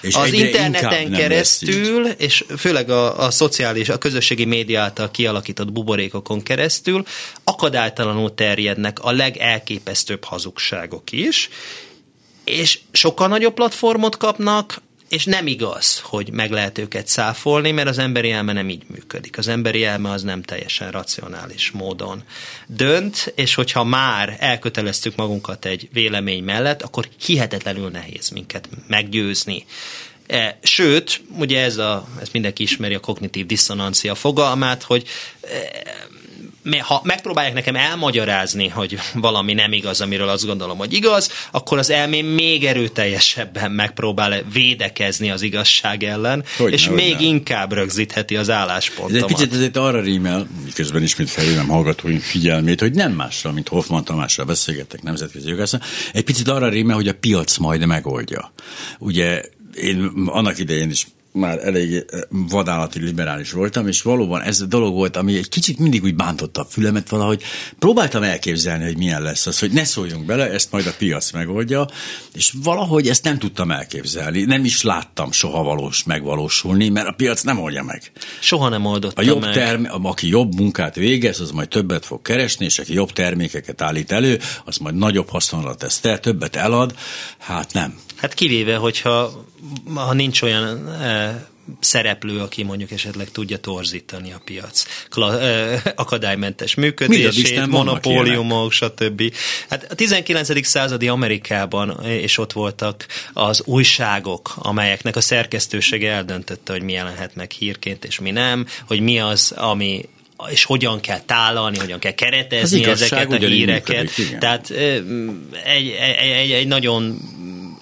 És az interneten keresztül, és főleg a, a szociális, a közösségi média által kialakított buborékokon keresztül akadálytalanul terjednek a legelképesztőbb hazugságok is, és sokkal nagyobb platformot kapnak, és nem igaz, hogy meg lehet őket száfolni, mert az emberi elme nem így működik. Az emberi elme az nem teljesen racionális módon dönt, és hogyha már elköteleztük magunkat egy vélemény mellett, akkor hihetetlenül nehéz minket meggyőzni. E, sőt, ugye ez, a, ez mindenki ismeri a kognitív diszonancia fogalmát, hogy e, ha megpróbálják nekem elmagyarázni, hogy valami nem igaz, amiről azt gondolom, hogy igaz, akkor az elmém még erőteljesebben megpróbál védekezni az igazság ellen, hogy és ne, még ne. inkább rögzítheti az álláspontomat.
Ez egy picit ezért arra rímel, miközben ismét felhívem hallgatóink figyelmét, hogy nem mással, mint Hoffman Tamással beszélgetek nemzetközi jogászon, egy picit arra rímel, hogy a piac majd megoldja. Ugye én annak idején is már elég eh, vadállati liberális voltam, és valóban ez a dolog volt, ami egy kicsit mindig úgy bántotta a fülemet valahogy. Próbáltam elképzelni, hogy milyen lesz az, hogy ne szóljunk bele, ezt majd a piac megoldja, és valahogy ezt nem tudtam elképzelni. Nem is láttam soha valós megvalósulni, mert a piac nem oldja meg.
Soha nem oldotta
a jobb
meg.
Term- aki jobb munkát végez, az majd többet fog keresni, és aki jobb termékeket állít elő, az majd nagyobb haszonra tesz te, többet elad. Hát nem.
Hát kivéve, hogyha ha nincs olyan e, szereplő, aki mondjuk esetleg tudja torzítani a piac Kla, e, akadálymentes működését, monopóliumok, stb. Hát a 19. századi Amerikában, és ott voltak az újságok, amelyeknek a szerkesztősége eldöntötte, hogy mi jelenhet meg hírként, és mi nem, hogy mi az, ami és hogyan kell tálalni, hogyan kell keretezni ezeket a híreket. Működik, Tehát egy, egy, egy, egy nagyon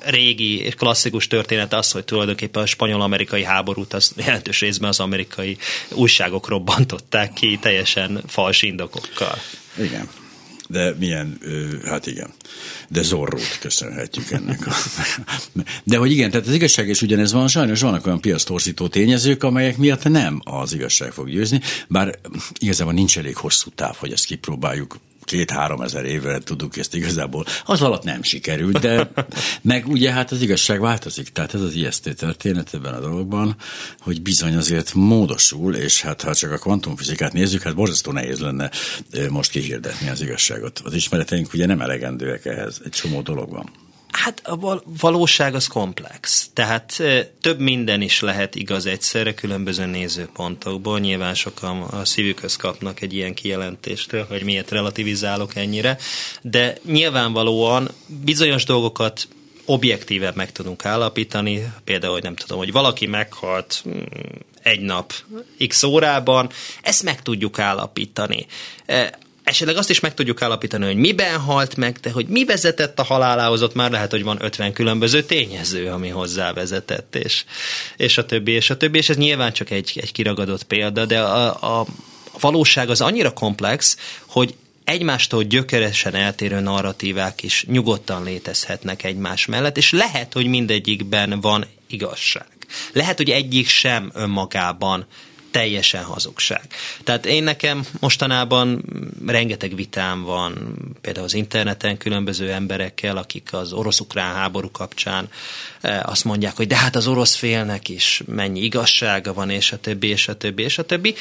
régi klasszikus történet az, hogy tulajdonképpen a spanyol-amerikai háborút az jelentős részben az amerikai újságok robbantották ki teljesen fals indokokkal.
Igen. De milyen, hát igen, de zorrót köszönhetjük ennek. De hogy igen, tehát az igazság és ugyanez van, sajnos vannak olyan piasztorzító tényezők, amelyek miatt nem az igazság fog győzni, bár igazából nincs elég hosszú táv, hogy ezt kipróbáljuk két-három ezer évre tudunk ezt igazából. Az alatt nem sikerült, de meg ugye hát az igazság változik. Tehát ez az ijesztő történet ebben a dologban, hogy bizony azért módosul, és hát ha csak a kvantumfizikát nézzük, hát borzasztó nehéz lenne most kihirdetni az igazságot. Az ismereteink ugye nem elegendőek ehhez, egy csomó dolog van.
Hát a valóság az komplex. Tehát több minden is lehet igaz egyszerre különböző nézőpontokból. Nyilván sokan a szívükhöz kapnak egy ilyen kijelentéstől, hogy miért relativizálok ennyire, de nyilvánvalóan bizonyos dolgokat objektíven meg tudunk állapítani, például, hogy nem tudom, hogy valaki meghalt mm, egy nap x órában, ezt meg tudjuk állapítani esetleg azt is meg tudjuk állapítani, hogy miben halt meg, de hogy mi vezetett a halálához, ott már lehet, hogy van 50 különböző tényező, ami hozzá vezetett, és, és a többi, és a többi, és ez nyilván csak egy, egy kiragadott példa, de a, a valóság az annyira komplex, hogy egymástól gyökeresen eltérő narratívák is nyugodtan létezhetnek egymás mellett, és lehet, hogy mindegyikben van igazság. Lehet, hogy egyik sem önmagában teljesen hazugság. Tehát én nekem mostanában rengeteg vitám van, például az interneten különböző emberekkel, akik az orosz-ukrán háború kapcsán eh, azt mondják, hogy de hát az orosz félnek is mennyi igazsága van, és a többi, és a többi, és a többi.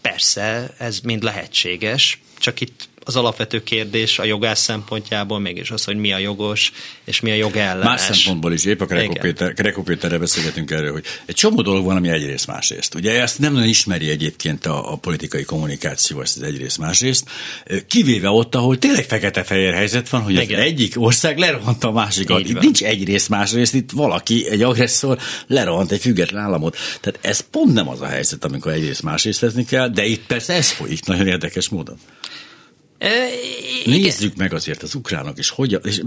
Persze, ez mind lehetséges, csak itt az alapvető kérdés a jogász szempontjából mégis az, hogy mi a jogos, és mi a jogellenes.
Más szempontból is, épp a Kreko Péterrel beszélgetünk erről, hogy egy csomó dolog van, ami egyrészt másrészt. Ugye ezt nem nagyon ismeri egyébként a, a politikai kommunikáció, ezt egyrészt másrészt, kivéve ott, ahol tényleg fekete-fehér helyzet van, hogy Igen. az egyik ország lerohant a másikat. Itt nincs egyrészt másrészt, itt valaki, egy agresszor lerohant egy független államot. Tehát ez pont nem az a helyzet, amikor egyrészt másrészt kell, de itt persze ez folyik nagyon érdekes módon. Nézzük meg azért az ukránok is, hogy, és,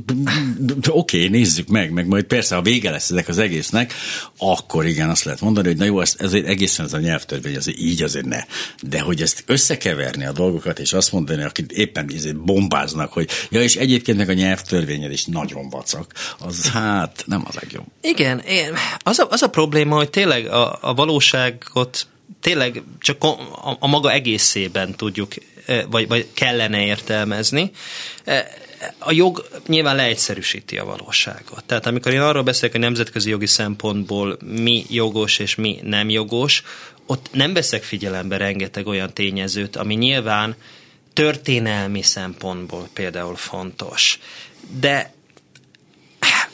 oké, okay, nézzük meg, meg majd persze, ha vége lesz ezek az egésznek, akkor igen, azt lehet mondani, hogy na jó, ez, ezért egészen ez a nyelvtörvény, azért így azért ne. De hogy ezt összekeverni a dolgokat, és azt mondani, akik éppen ezért bombáznak, hogy ja, és egyébként meg a nyelvtörvényed is nagyon vacak, az hát nem a legjobb.
Igen, az a, az a probléma, hogy tényleg a, a valóságot tényleg csak a, a maga egészében tudjuk vagy, vagy kellene értelmezni. A jog nyilván leegyszerűsíti a valóságot. Tehát amikor én arról beszélek, hogy nemzetközi jogi szempontból mi jogos és mi nem jogos, ott nem veszek figyelembe rengeteg olyan tényezőt, ami nyilván történelmi szempontból például fontos. De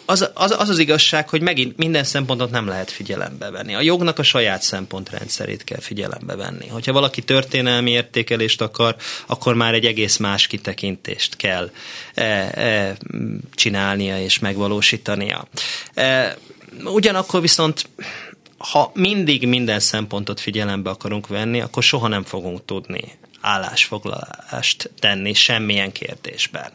az, az, az az igazság, hogy megint minden szempontot nem lehet figyelembe venni. A jognak a saját szempontrendszerét kell figyelembe venni. Hogyha valaki történelmi értékelést akar, akkor már egy egész más kitekintést kell e, e, csinálnia és megvalósítania. E, ugyanakkor viszont ha mindig minden szempontot figyelembe akarunk venni, akkor soha nem fogunk tudni állásfoglalást tenni semmilyen kérdésben.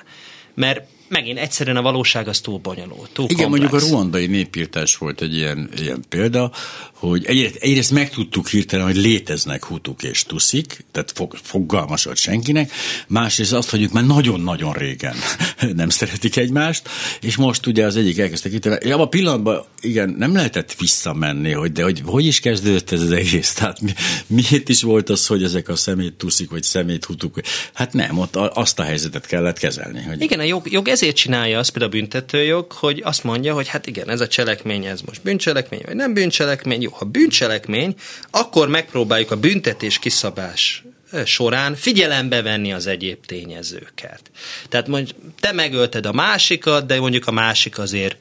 Mert megint egyszerűen a valóság az túl bonyolult, túl
Igen,
komplex.
mondjuk a ruandai népírtás volt egy ilyen, ilyen példa, hogy egyrészt, egyrészt megtudtuk hirtelen, hogy léteznek hutuk és tuszik, tehát fog, fogalmas senkinek, másrészt azt, hogy ők már nagyon-nagyon régen nem szeretik egymást, és most ugye az egyik elkezdte kitele. Ja, a pillanatban igen, nem lehetett visszamenni, hogy de hogy, hogy is kezdődött ez az egész? Tehát mi, miért is volt az, hogy ezek a szemét tuszik, vagy szemét hutuk? Hát nem, ott azt a helyzetet kellett kezelni. Hogy...
Igen, a jog, jog ezért csinálja azt például a büntetőjog, hogy azt mondja, hogy hát igen, ez a cselekmény, ez most bűncselekmény, vagy nem bűncselekmény. Jó, ha bűncselekmény, akkor megpróbáljuk a büntetés kiszabás során figyelembe venni az egyéb tényezőket. Tehát mondjuk te megölted a másikat, de mondjuk a másik azért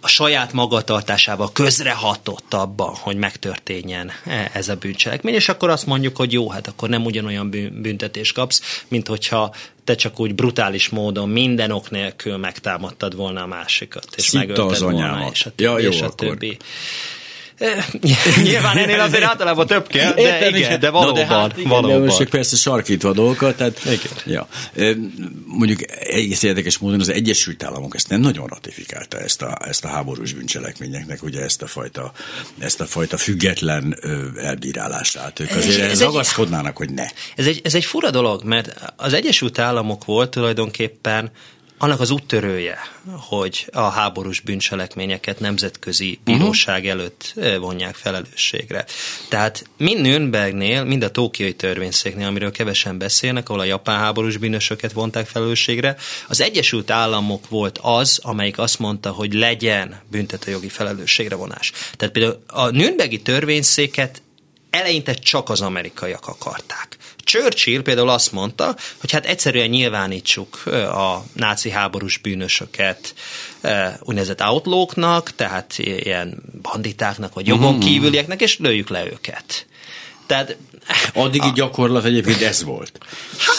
a saját magatartásával közrehatott abban, hogy megtörténjen ez a bűncselekmény, és akkor azt mondjuk, hogy jó, hát akkor nem ugyanolyan büntetés kapsz, mint hogyha te csak úgy brutális módon minden ok nélkül megtámadtad volna a másikat, és
Szitta
megölted
az
volna,
anyámat.
és a többi,
Ja, jó,
és a
akkor.
többi. Nyilván ennél azért általában több kell, de
Értem,
igen, de valóban,
de hát igen,
valóban.
De most csak persze sarkítva a dolgokat, tehát
Igen.
Ja. Mondjuk egész érdekes módon az Egyesült Államok ezt nem nagyon ratifikálta, ezt a, ezt a háborús bűncselekményeknek, ugye ezt a fajta, ezt a fajta független elbírálását. Ők azért
Ez-
ez
ez egy-
ragaszkodnának, hogy ne.
Ez egy, ez egy fura dolog, mert az Egyesült Államok volt tulajdonképpen annak az úttörője, hogy a háborús bűncselekményeket nemzetközi bíróság előtt vonják felelősségre. Tehát mind Nürnbergnél, mind a Tókiai törvényszéknél, amiről kevesen beszélnek, ahol a japán háborús bűnösöket vonták felelősségre, az Egyesült Államok volt az, amelyik azt mondta, hogy legyen büntetőjogi felelősségre vonás. Tehát például a Nürnbergi törvényszéket eleinte csak az amerikaiak akarták. Churchill például azt mondta, hogy hát egyszerűen nyilvánítsuk a náci háborús bűnösöket úgynevezett outlawknak, tehát ilyen banditáknak, vagy jogon kívülieknek, és lőjük le őket. Tehát
Addigi gyakorlat egyébként ez volt.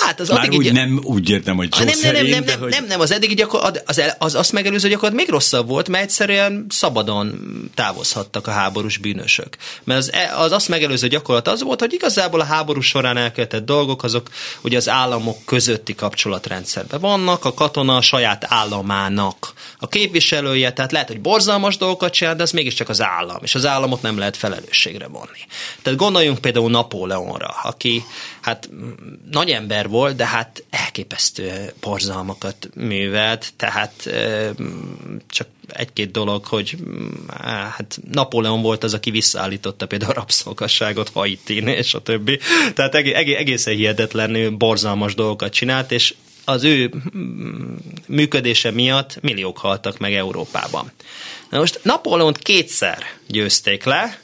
hát az
Már
addigi
úgy
így-
nem úgy értem, hogy
Ah, nem, nem, nem, nem, nem,
hogy...
nem, nem, az eddigi gyakorlat, az, az azt megelőző gyakorlat még rosszabb volt, mert egyszerűen szabadon távozhattak a háborús bűnösök. Mert az, e- az azt megelőző gyakorlat az volt, hogy igazából a háború során elkövetett dolgok, azok ugye az államok közötti kapcsolatrendszerben vannak, a katona a saját államának a képviselője, tehát lehet, hogy borzalmas dolgokat csinál, de az mégiscsak az állam, és az államot nem lehet felelősségre vonni. Tehát gondoljunk például Napóleonra, aki hát nagy ember volt, de hát elképesztő borzalmakat művelt, tehát csak egy-két dolog, hogy hát Napóleon volt az, aki visszaállította például a rabszolgasságot Haitin, és a többi. Tehát egé- egé- egészen hihetetlenül borzalmas dolgokat csinált, és az ő működése miatt milliók haltak meg Európában. Na most Napóleont kétszer győzték le,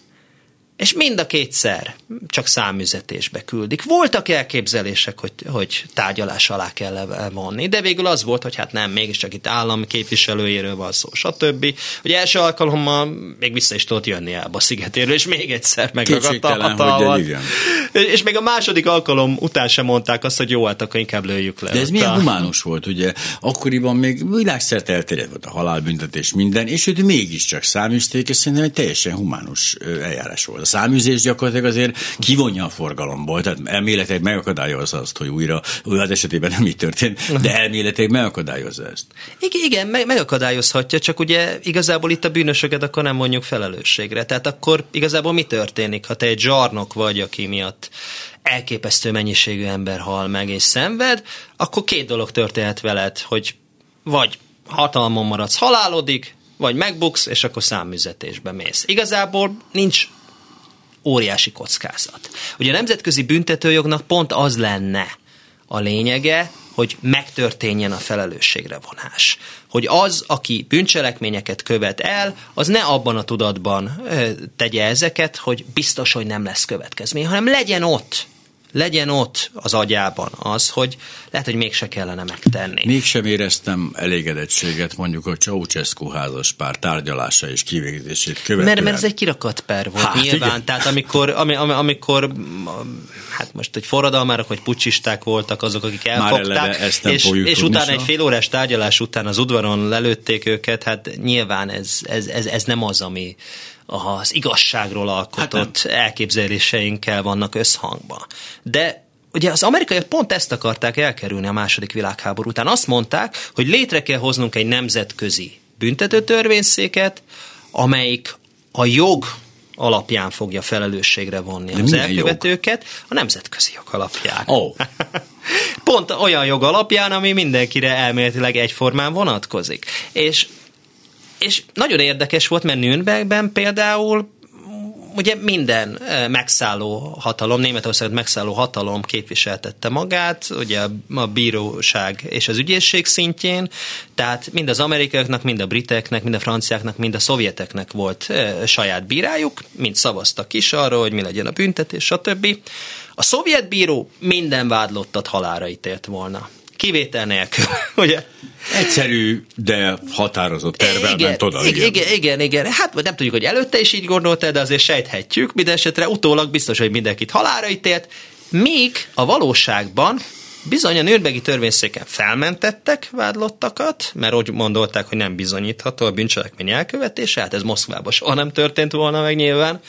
és mind a kétszer csak számüzetésbe küldik. Voltak elképzelések, hogy, hogy tárgyalás alá kell vonni, de végül az volt, hogy hát nem, mégiscsak itt állam képviselőjéről van szó, stb. Ugye első alkalommal még vissza is tudott jönni el a szigetéről, és még egyszer megragadta a hatalmat. És még a második alkalom után sem mondták azt, hogy jó, hát akkor inkább lőjük le.
De ez milyen
a-
humánus volt, ugye? Akkoriban még világszerte elterjedt volt a halálbüntetés minden, és őt mégiscsak száműzték, és szerintem egy teljesen humánus eljárás volt. Száműzés gyakorlatilag azért kivonja a forgalomból, tehát elméletileg megakadályozza azt, hogy újra, az esetében nem így történt, de elméletileg megakadályozza ezt.
Igen, igen meg, megakadályozhatja, csak ugye igazából itt a bűnösöket akkor nem mondjuk felelősségre. Tehát akkor igazából mi történik, ha te egy zsarnok vagy, aki miatt elképesztő mennyiségű ember hal meg és szenved, akkor két dolog történhet veled, hogy vagy hatalmon maradsz, halálodik, vagy megbuksz, és akkor számüzetésbe mész. Igazából nincs óriási kockázat. Ugye a nemzetközi büntetőjognak pont az lenne a lényege, hogy megtörténjen a felelősségre vonás. Hogy az, aki bűncselekményeket követ el, az ne abban a tudatban ö, tegye ezeket, hogy biztos, hogy nem lesz következmény, hanem legyen ott, legyen ott az agyában az, hogy lehet, hogy mégse kellene megtenni.
Mégsem éreztem elégedettséget mondjuk a Ceausescu házas pár tárgyalása és kivégzését követően.
Mert, mert ez egy kirakat per volt,
Hát,
nyilván.
igen.
Tehát amikor, ami, ami, amikor hát most egy forradalmárok vagy pucsisták voltak azok, akik elfogták,
ezt
és, és utána egy fél órás tárgyalás után az udvaron lelőtték őket, hát nyilván ez, ez, ez, ez nem az, ami az igazságról alkotott hát elképzeléseinkkel vannak összhangban. De ugye az amerikaiak pont ezt akarták elkerülni a második világháború után. Azt mondták, hogy létre kell hoznunk egy nemzetközi büntetőtörvényszéket, amelyik a jog alapján fogja felelősségre vonni
De
az elkövetőket, a nemzetközi jog alapján.
Ó.
Pont olyan jog alapján, ami mindenkire elméletileg egyformán vonatkozik. És, és nagyon érdekes volt, mert Nürnbergben például ugye minden megszálló hatalom, Németországot megszálló hatalom képviseltette magát, ugye a bíróság és az ügyészség szintjén, tehát mind az amerikaiaknak, mind a briteknek, mind a franciáknak, mind a szovjeteknek volt saját bírájuk, mind szavaztak is arra, hogy mi legyen a büntetés, stb. A szovjet bíró minden vádlottat halára ítélt volna kivétel nélkül, ugye?
Egyszerű, de határozott tervel
igen,
ment oda.
Igen, igen, igen, igen. Hát nem tudjuk, hogy előtte is így gondolta, de azért sejthetjük. Minden esetre utólag biztos, hogy mindenkit halára ítélt. Míg a valóságban Bizony a nőrbegi törvényszéken felmentettek vádlottakat, mert úgy gondolták, hogy nem bizonyítható a bűncselekmény elkövetése, hát ez Moszkvában soha nem történt volna meg nyilván.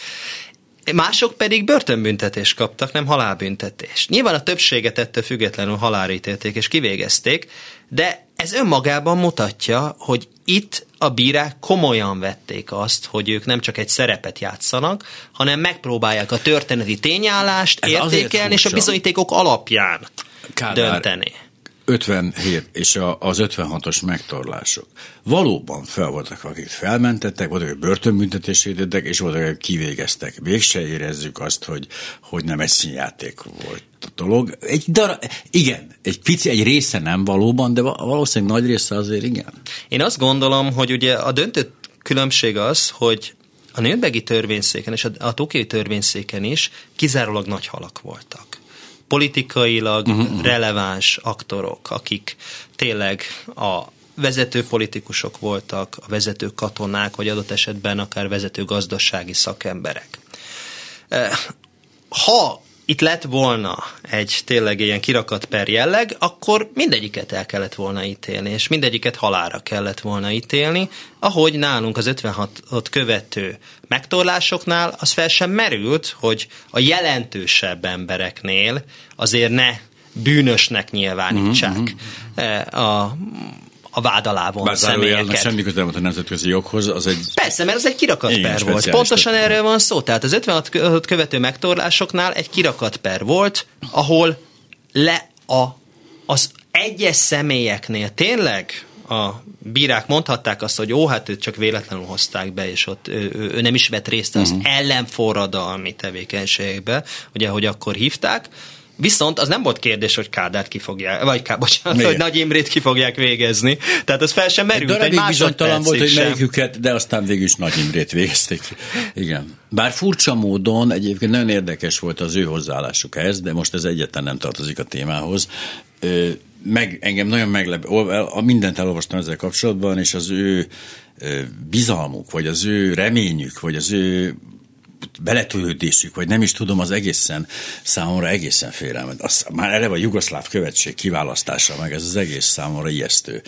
Mások pedig börtönbüntetést kaptak, nem halálbüntetést. Nyilván a többséget ettől függetlenül halálra ítélték és kivégezték, de ez önmagában mutatja, hogy itt a bírák komolyan vették azt, hogy ők nem csak egy szerepet játszanak, hanem megpróbálják a történeti tényállást Ez értékelni, és a bizonyítékok alapján Kádár, dönteni.
57 és a, az 56-os megtorlások. Valóban fel voltak, akik felmentettek, voltak, akik börtönbüntetését tettek, és voltak, akik kivégeztek. Végse érezzük azt, hogy, hogy nem egy színjáték volt a dolog. Egy dara, igen, egy pici, egy része nem valóban, de valószínűleg nagy része azért igen.
Én azt gondolom, hogy ugye a döntő különbség az, hogy a Nürnbergi törvényszéken és a, a Tokiai törvényszéken is kizárólag nagy halak voltak politikailag uh-huh. releváns aktorok, akik tényleg a vezető politikusok voltak, a vezető katonák, vagy adott esetben akár vezető gazdasági szakemberek. Eh, ha itt lett volna egy tényleg ilyen kirakat per jelleg, akkor mindegyiket el kellett volna ítélni, és mindegyiket halára kellett volna ítélni, ahogy nálunk az 56-ot követő megtorlásoknál az fel sem merült, hogy a jelentősebb embereknél azért ne bűnösnek nyilvánítsák mm-hmm. a a vád alá vont személyeket.
Semmi köze a nemzetközi joghoz, az egy...
Persze, mert az egy kirakat per volt. Pontosan erről van szó. Tehát az 56 követő megtorlásoknál egy kirakat per volt, ahol le a, az egyes személyeknél tényleg a bírák mondhatták azt, hogy jó, hát őt csak véletlenül hozták be, és ott ő, ő, ő nem is vett részt az uh-huh. ellenforradalmi tevékenységbe, ugye, hogy akkor hívták, Viszont az nem volt kérdés, hogy Kádárt ki fogják, vagy Ká, bocsánat, Miért? hogy Nagy Imrét ki fogják végezni. Tehát az fel sem merült egy, egy
bizonytalan volt, hogy melyiküket, de aztán végül is Nagy Imrét végezték. Igen. Bár furcsa módon egyébként nagyon érdekes volt az ő hozzáállásuk ehhez, de most ez egyetlen nem tartozik a témához. Meg, engem nagyon meglep, mindent elolvastam ezzel kapcsolatban, és az ő bizalmuk, vagy az ő reményük, vagy az ő beletölődésük, vagy nem is tudom, az egészen számomra egészen félelmet. Az, már eleve a jugoszláv követség kiválasztása, meg ez az egész számomra ijesztő,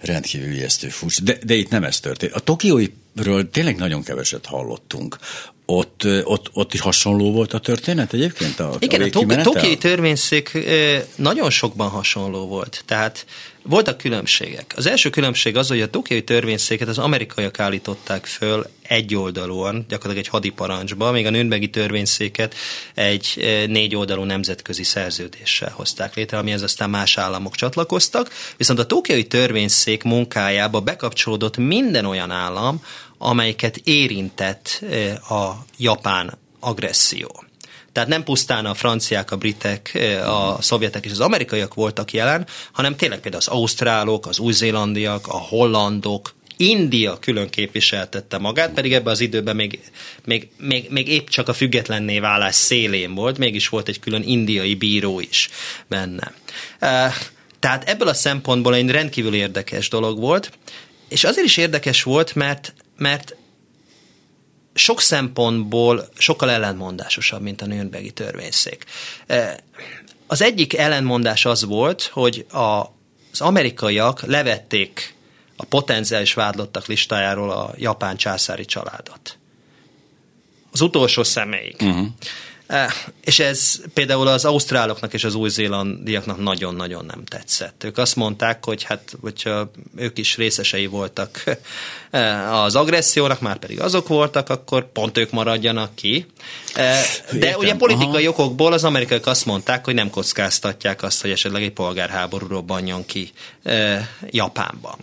rendkívül ijesztő furcsa. De, de itt nem ez történt. A tokióiről tényleg nagyon keveset hallottunk. Ott, ott, ott is hasonló volt a történet egyébként? A,
Igen, a, a tokiai törvényszék nagyon sokban hasonló volt. Tehát voltak különbségek. Az első különbség az, hogy a tokiai törvényszéket az amerikaiak állították föl egyoldalúan, gyakorlatilag egy hadiparancsba, még a Nürnbergi törvényszéket egy négy oldalú nemzetközi szerződéssel hozták létre, amihez aztán más államok csatlakoztak, viszont a tokiai törvényszék munkájába bekapcsolódott minden olyan állam, amelyiket érintett a japán agresszió. Tehát nem pusztán a franciák, a britek, a szovjetek és az amerikaiak voltak jelen, hanem tényleg például az ausztrálok, az új-zélandiak, a hollandok, India külön képviseltette magát, pedig ebben az időben még, még, még, még épp csak a függetlenné válás szélén volt, mégis volt egy külön indiai bíró is benne. Tehát ebből a szempontból egy rendkívül érdekes dolog volt, és azért is érdekes volt, mert, mert sok szempontból sokkal ellentmondásosabb, mint a Nürnbergi törvényszék. E, az egyik ellentmondás az volt, hogy a, az amerikaiak levették a potenciális vádlottak listájáról a japán császári családot. Az utolsó személyig. Uh-huh. És ez például az ausztráloknak és az új-zélandiaknak nagyon-nagyon nem tetszett. Ők azt mondták, hogy hát, hogyha ők is részesei voltak az agressziónak, már pedig azok voltak, akkor pont ők maradjanak ki. De Értem. ugye politikai Aha. okokból az amerikaiak azt mondták, hogy nem kockáztatják azt, hogy esetleg egy polgárháború robbanjon ki Japánban.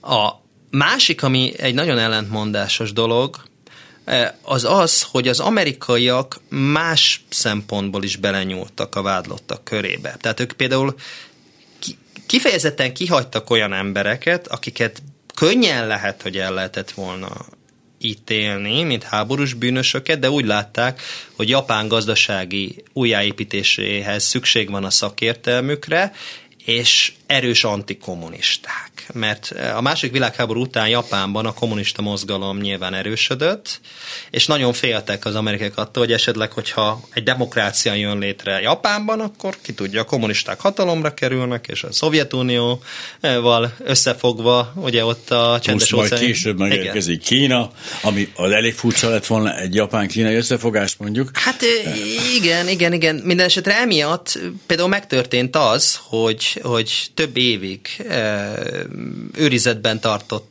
A másik, ami egy nagyon ellentmondásos dolog, az az, hogy az amerikaiak más szempontból is belenyúltak a vádlottak körébe. Tehát ők például kifejezetten kihagytak olyan embereket, akiket könnyen lehet, hogy el lehetett volna ítélni, mint háborús bűnösöket, de úgy látták, hogy Japán gazdasági újjáépítéséhez szükség van a szakértelmükre, és erős antikommunisták. Mert a második világháború után Japánban a kommunista mozgalom nyilván erősödött, és nagyon féltek az amerikaiak attól, hogy esetleg, hogyha egy demokrácia jön létre Japánban, akkor ki tudja, a kommunisták hatalomra kerülnek, és a Szovjetunióval összefogva, ugye ott a csendes
óceán... majd később megérkezik Kína, ami az elég furcsa lett volna egy japán-kínai összefogás mondjuk.
Hát igen, igen, igen. Minden esetre emiatt például megtörtént az, hogy, hogy több évig őrizetben tartott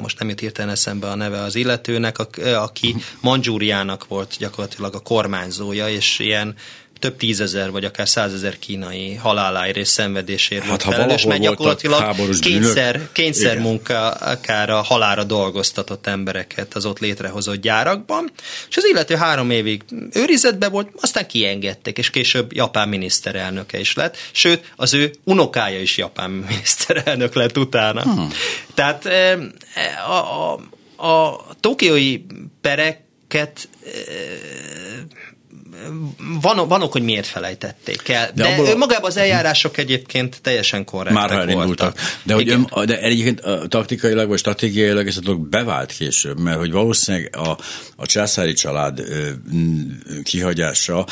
most nem jut hirtelen eszembe a neve az illetőnek, aki Mandzsúriának volt gyakorlatilag a kormányzója, és ilyen több tízezer vagy akár százezer kínai haláláért és szenvedésért hát, volt felelős, mert gyakorlatilag kényszer, kényszer munkára, halára dolgoztatott embereket az ott létrehozott gyárakban, és az illető három évig őrizetben volt, aztán kiengedtek, és később japán miniszterelnöke is lett, sőt, az ő unokája is japán miniszterelnök lett utána. Hmm. Tehát a, a, a tokiói pereket van, van ok, hogy miért felejtették el. De, de abból, magában az eljárások egyébként teljesen korrektek Már voltak.
De, hogy ön, de egyébként taktikailag vagy stratégiailag ez a dolog bevált később, mert hogy valószínűleg a, a császári család ö, kihagyása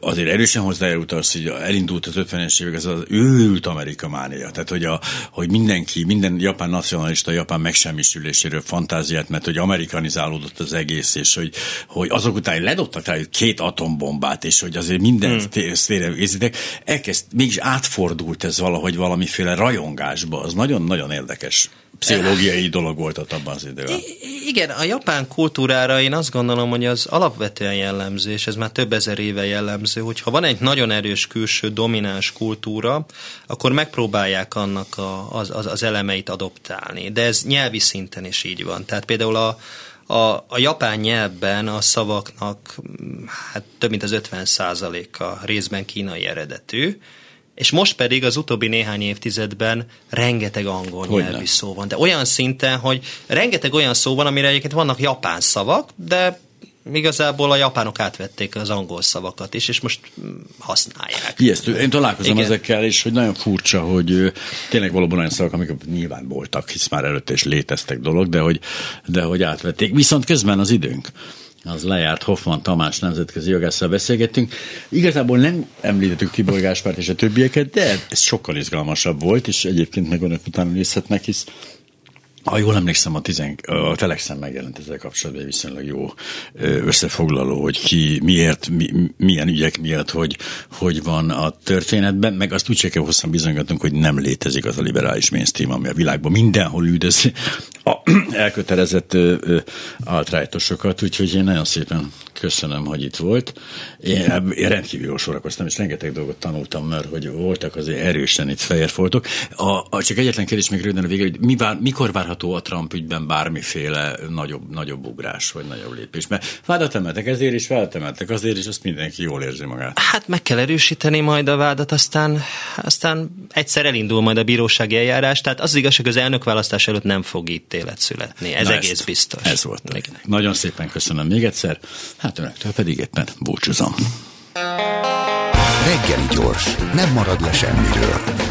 azért erősen hozzájárult az, hogy elindult az 50-es évek, ez az őrült Amerika mánia. Tehát, hogy, a, hogy mindenki, minden japán nacionalista, japán megsemmisüléséről fantáziát, mert hogy amerikanizálódott az egész, és hogy, hogy azok után ledobtak rá két atombombát, és hogy azért minden hmm. szféren készítek, elkezd, mégis átfordult ez valahogy valamiféle rajongásba. Az nagyon-nagyon érdekes pszichológiai dolog volt ott abban az időben.
Igen, a japán kultúrára én azt gondolom, hogy az alapvetően jellemző, és ez már több ezer éve jellemző, hogy ha van egy nagyon erős külső domináns kultúra, akkor megpróbálják annak a, az, az, az elemeit adoptálni. De ez nyelvi szinten is így van. Tehát például a, a, a japán nyelvben a szavaknak hát több mint az 50% a részben kínai eredetű, és most pedig az utóbbi néhány évtizedben rengeteg angol Hogyne. nyelvű szó van. De olyan szinten, hogy rengeteg olyan szó van, amire egyébként vannak japán szavak, de igazából a japánok átvették az angol szavakat is, és most használják.
Ijesztő. Én találkozom Igen. ezekkel, és hogy nagyon furcsa, hogy tényleg valóban olyan szavak, amik nyilván voltak, hisz már előtte is léteztek dolog, de hogy, de hogy átvették. Viszont közben az időnk az lejárt Hoffman Tamás nemzetközi jogásszal beszélgettünk. Igazából nem említettük Tibor Gáspárt és a többieket, de ez sokkal izgalmasabb volt, és egyébként meg önök utána nézhetnek, hisz ha jól emlékszem, a, tizen, a Telexen megjelent ezzel kapcsolatban egy viszonylag jó összefoglaló, hogy ki miért, mi, milyen ügyek miatt, hogy, hogy van a történetben, meg azt úgy kell hosszan bizonygatunk, hogy nem létezik az a liberális mainstream, ami a világban mindenhol üldözi a elkötelezett altrájtosokat, úgyhogy én nagyon szépen köszönöm, hogy itt volt. Én, én rendkívül jól sorakoztam, és rengeteg dolgot tanultam, mert hogy voltak azért erősen itt fejérfoltok. A, a, csak egyetlen kérdés még röviden a vége, hogy mi vár, mikor várható a Trump ügyben bármiféle nagyobb, nagyobb ugrás, vagy nagyobb lépés? Mert vádat emeltek ezért is, vádat emeltek azért is, azt mindenki jól érzi magát.
Hát meg kell erősíteni majd a vádat, aztán, aztán egyszer elindul majd a bírósági eljárás, tehát az, az igazság, az elnökválasztás előtt nem fog ítélet születni. Ez Na egész ezt, biztos.
Ez volt. Nagyon szépen köszönöm még egyszer. Hát önöktől pedig éppen búcsúzom.
Reggeli gyors, nem marad le semmiről.